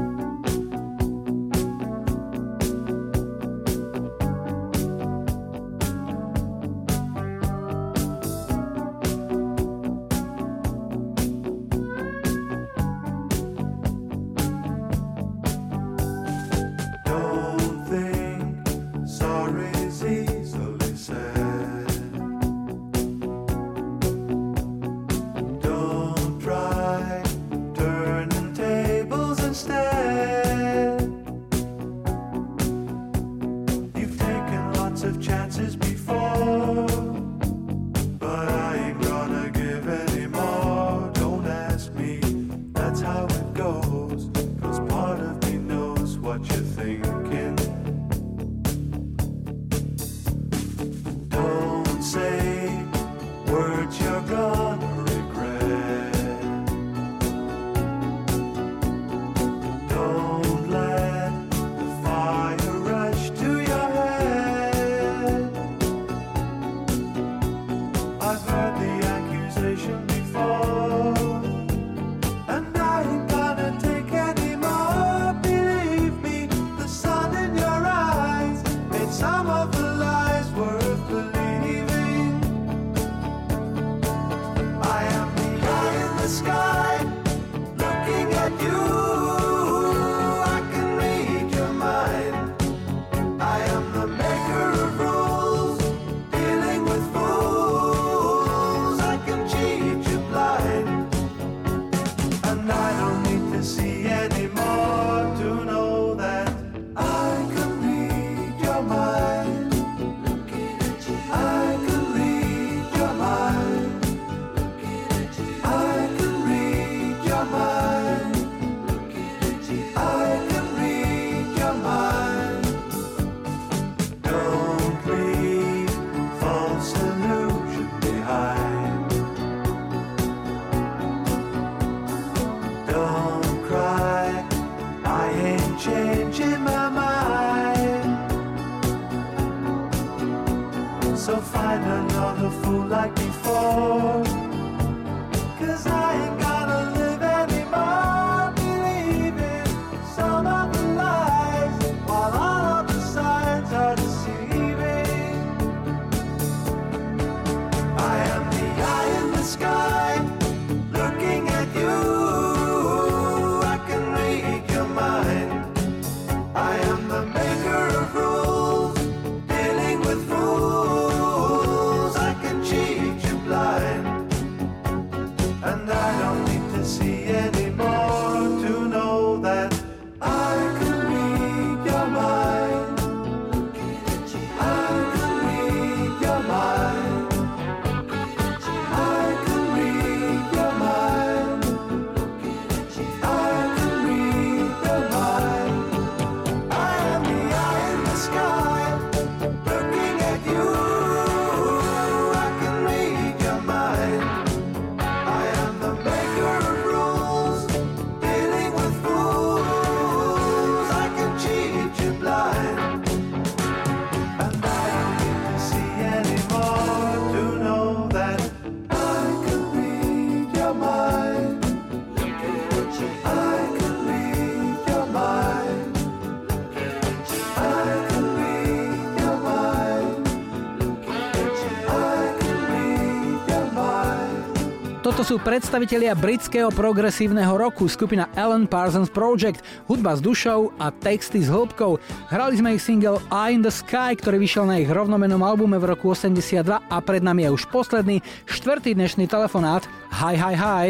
Sú predstavitelia britského progresívneho roku, skupina Alan Parsons Project, hudba s dušou a texty s hĺbkou. Hrali sme ich single Eye in the Sky, ktorý vyšiel na ich rovnomenom albume v roku 82 a pred nami je už posledný, štvrtý dnešný telefonát. Hi, hi, hi.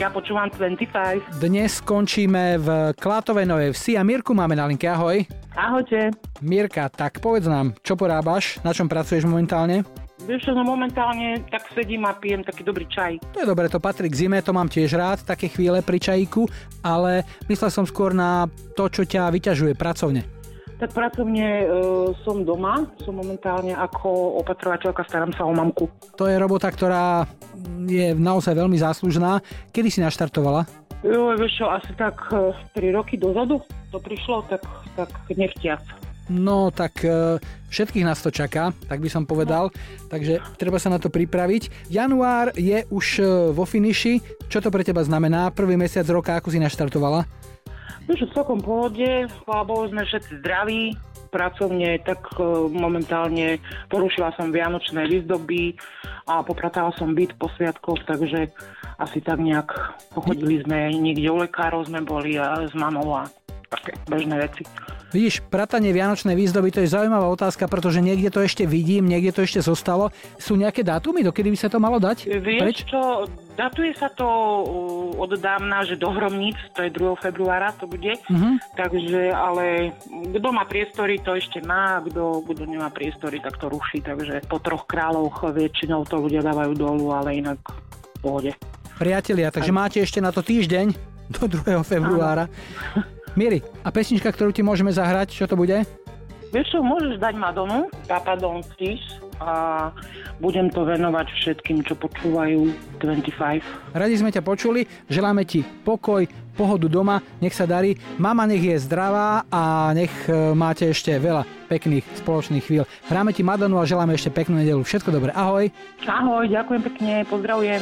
Ja počúvam 25. Dnes skončíme v Klátovej Novej Vsi a Mirku máme na linke. Ahoj. Ahojte. Mirka, tak povedz nám, čo porábaš, na čom pracuješ momentálne? Vieš, no momentálne tak sedím a pijem taký dobrý čaj. To je dobre, to patrí k zime, to mám tiež rád, také chvíle pri čajíku, ale myslel som skôr na to, čo ťa vyťažuje pracovne. Tak pracovne e, som doma, som momentálne ako opatrovateľka, starám sa o mamku. To je robota, ktorá je naozaj veľmi záslužná. Kedy si naštartovala? Jo, vieš čo, asi tak e, 3 roky dozadu to prišlo, tak, tak nechtiac. No tak e, všetkých nás to čaká, tak by som povedal, takže treba sa na to pripraviť. Január je už e, vo finiši, čo to pre teba znamená? Prvý mesiac roka, ako si naštartovala? Vieš čo, celkom v pohode, chvála Bohu, sme všetci zdraví, pracovne, tak e, momentálne porušila som vianočné výzdoby a popratala som byt po sviatkoch, takže asi tak nejak pochodili sme, niekde u lekárov sme boli s mamou a také bežné veci. Vidíš, pratanie Vianočnej výzdoby, to je zaujímavá otázka, pretože niekde to ešte vidím, niekde to ešte zostalo. Sú nejaké dátumy, dokedy by sa to malo dať? Vieš čo, datuje sa to uh, od dávna, že do Hromníc, to je 2. februára to bude, Mhm. takže ale kto má priestory, to ešte má, kto, kto nemá priestory, tak to ruší, takže po troch kráľoch väčšinou to ľudia dávajú dolu, ale inak v pohode. Priatelia, takže máte ešte na to týždeň do 2. februára. Miri, a pesnička, ktorú ti môžeme zahrať, čo to bude? Vieš čo, môžeš dať Madonu, Papa Don't Tease a budem to venovať všetkým, čo počúvajú 25. Radi sme ťa počuli, želáme ti pokoj, pohodu doma, nech sa darí, mama nech je zdravá a nech e, máte ešte veľa pekných spoločných chvíľ. Hráme ti Madonu a želáme ešte peknú nedelu. Všetko dobré, ahoj. Ahoj, ďakujem pekne, pozdravujem.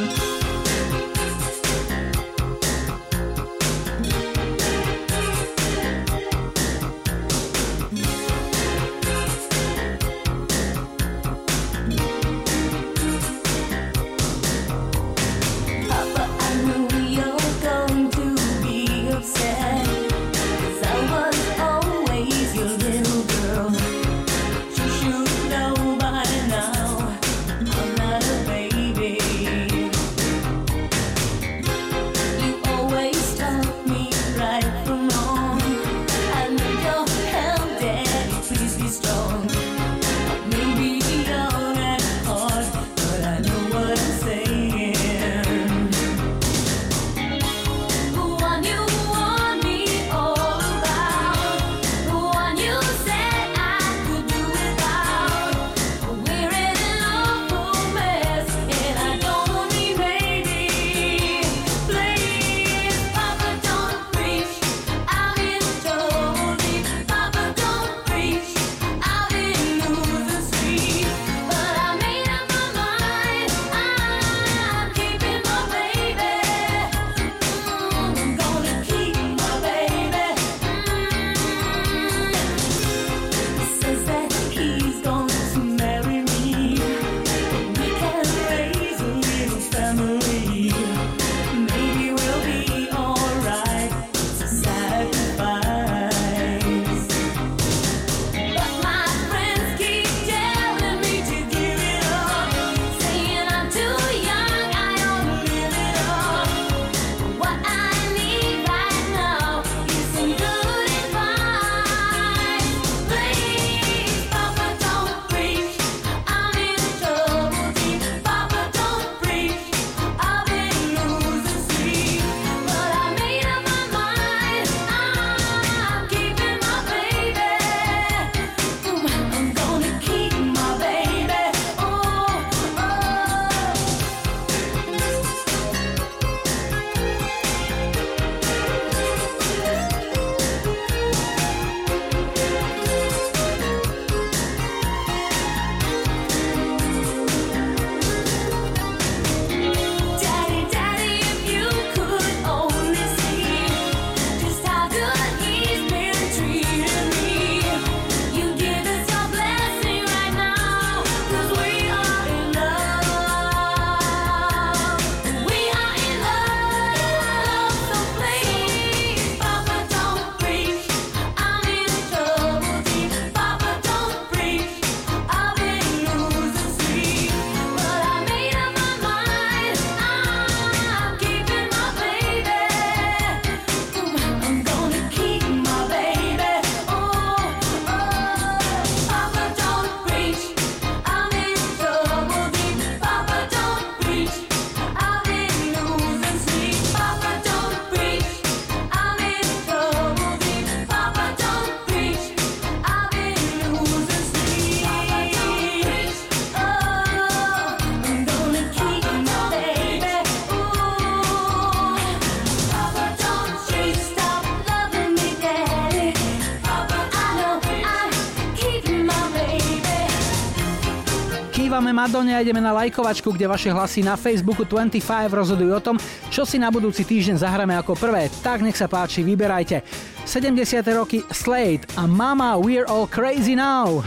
Madone a ideme na lajkovačku, kde vaše hlasy na Facebooku 25 rozhodujú o tom, čo si na budúci týždeň zahráme ako prvé. Tak nech sa páči, vyberajte. 70. roky Slade a Mama We're All Crazy Now.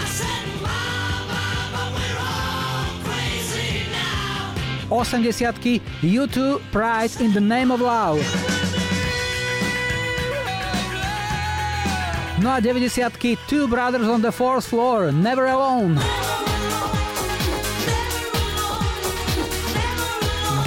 80 U2 Pride in the Name of Love. No a 90 Two Brothers on the Fourth Floor, Never Alone.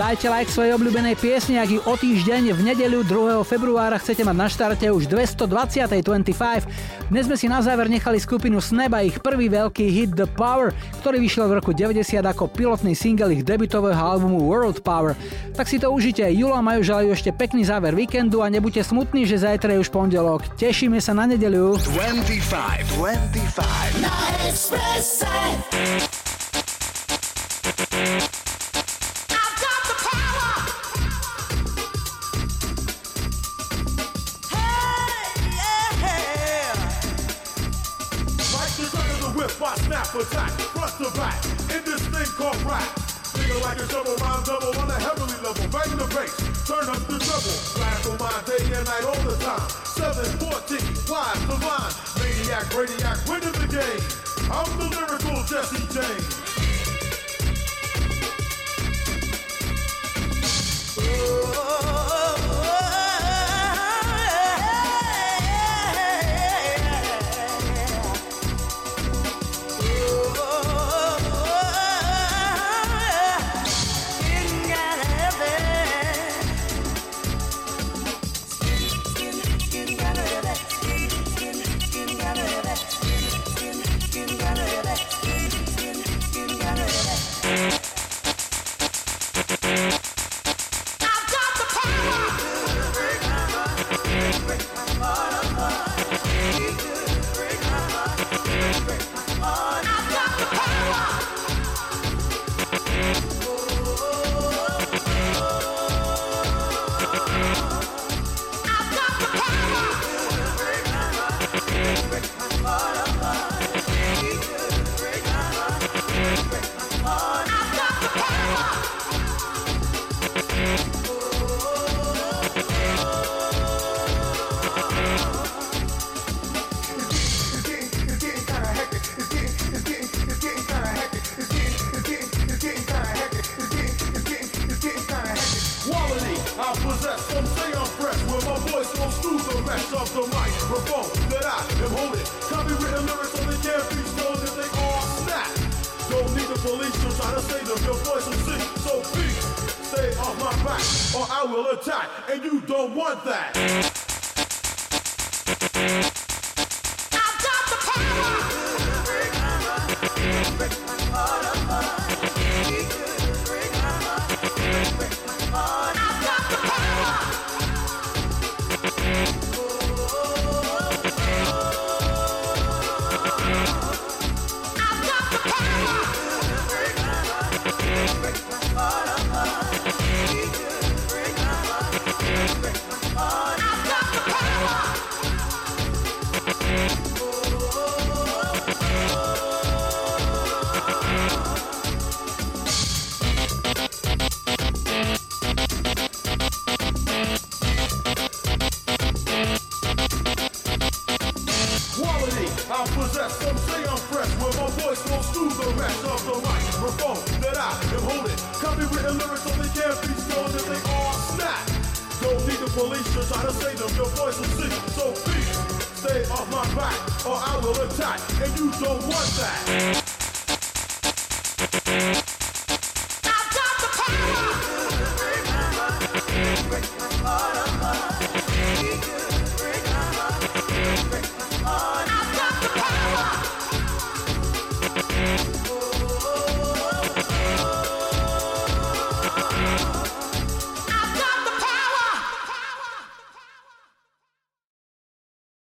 Dajte like svojej obľúbenej piesni, ak ju o týždeň v nedeľu 2. februára chcete mať na štarte už 220. 25. Dnes sme si na záver nechali skupinu Snap a ich prvý veľký hit The Power, ktorý vyšiel v roku 90 ako pilotný single ich debutového albumu World Power. Tak si to užite, Julo a Majú želajú ešte pekný záver víkendu a nebuďte smutní, že zajtra je už pondelok. Tešíme sa na nedeľu. 25, 25. Na Expresse. Thing rap. Nigga like a double rhyme double on a heavily level, bang the bass, turn up the treble. Blast on my day and night all the time. 714, wide the line, maniac, radiac, winning the game. I'm the lyrical Jesse James. Quality,